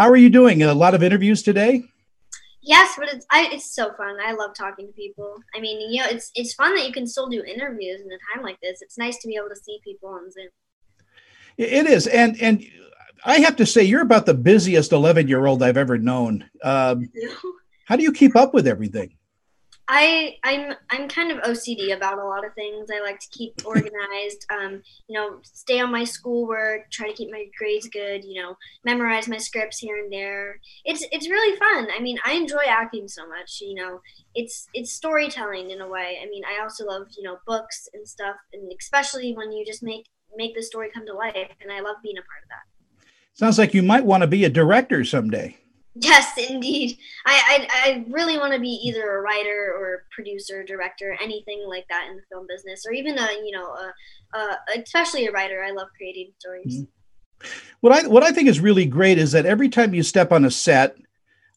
How are you doing? A lot of interviews today? Yes, but it's I, it's so fun. I love talking to people. I mean, you know, it's it's fun that you can still do interviews in a time like this. It's nice to be able to see people on Zoom. It is, and and I have to say, you're about the busiest 11 year old I've ever known. Um, how do you keep up with everything? I I'm I'm kind of OCD about a lot of things. I like to keep organized. Um, you know, stay on my schoolwork, try to keep my grades good. You know, memorize my scripts here and there. It's it's really fun. I mean, I enjoy acting so much. You know, it's it's storytelling in a way. I mean, I also love you know books and stuff, and especially when you just make make the story come to life. And I love being a part of that. Sounds like you might want to be a director someday. Yes, indeed. I I, I really want to be either a writer or producer, director, anything like that in the film business, or even a you know a, a especially a writer. I love creating stories. Mm-hmm. What I what I think is really great is that every time you step on a set,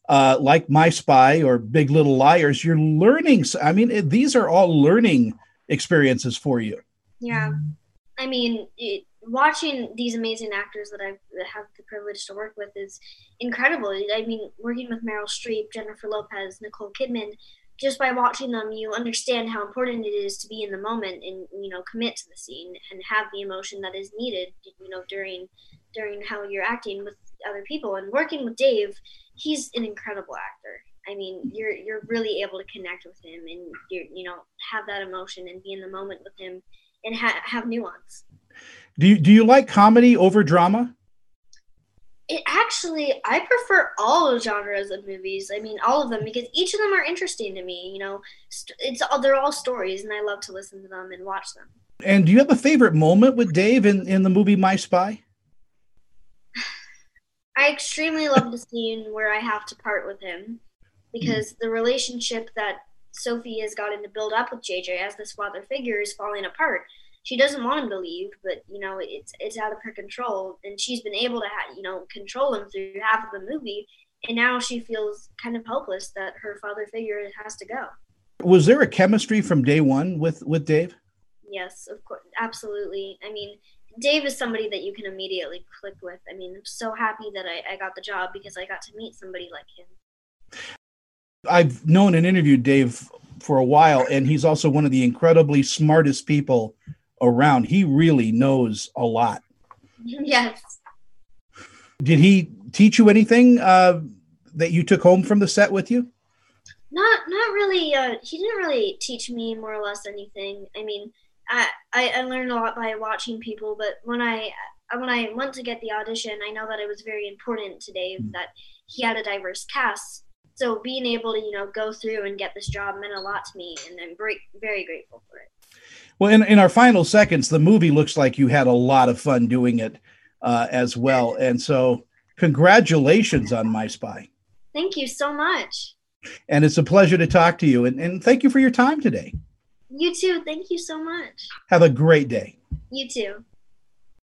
uh, like My Spy or Big Little Liars, you're learning. I mean, these are all learning experiences for you. Yeah, I mean, it, watching these amazing actors that I have the privilege to work with is incredible. I mean, working with Meryl Streep, Jennifer Lopez, Nicole Kidman, just by watching them, you understand how important it is to be in the moment and you know commit to the scene and have the emotion that is needed. You know, during during how you're acting with other people and working with Dave, he's an incredible actor. I mean, you're you're really able to connect with him and you you know have that emotion and be in the moment with him and ha- have nuance. Do you, do you like comedy over drama? It actually, I prefer all genres of movies. I mean, all of them because each of them are interesting to me. You know, it's all they're all stories, and I love to listen to them and watch them. And do you have a favorite moment with Dave in, in the movie My Spy? I extremely love the scene where I have to part with him because the relationship that Sophie has gotten to build up with JJ as this father figure is falling apart she doesn't want him to leave, but you know it's it's out of her control, and she's been able to ha- you know control him through half of the movie, and now she feels kind of helpless that her father figure has to go. Was there a chemistry from day one with with Dave? Yes, of course, absolutely. I mean, Dave is somebody that you can immediately click with. I mean, I'm so happy that I, I got the job because I got to meet somebody like him. I've known and interviewed Dave for a while, and he's also one of the incredibly smartest people around. He really knows a lot. Yes. Did he teach you anything uh, that you took home from the set with you? Not, not really. Uh, he didn't really teach me more or less anything. I mean, I, I, I learned a lot by watching people, but when I when I went to get the audition, I know that it was very important to Dave mm-hmm. that he had a diverse cast. So being able to you know go through and get this job meant a lot to me, and I'm very very grateful for it. Well, in, in our final seconds, the movie looks like you had a lot of fun doing it uh, as well. And so, congratulations on My Spy. Thank you so much. And it's a pleasure to talk to you. And, and thank you for your time today. You too. Thank you so much. Have a great day. You too.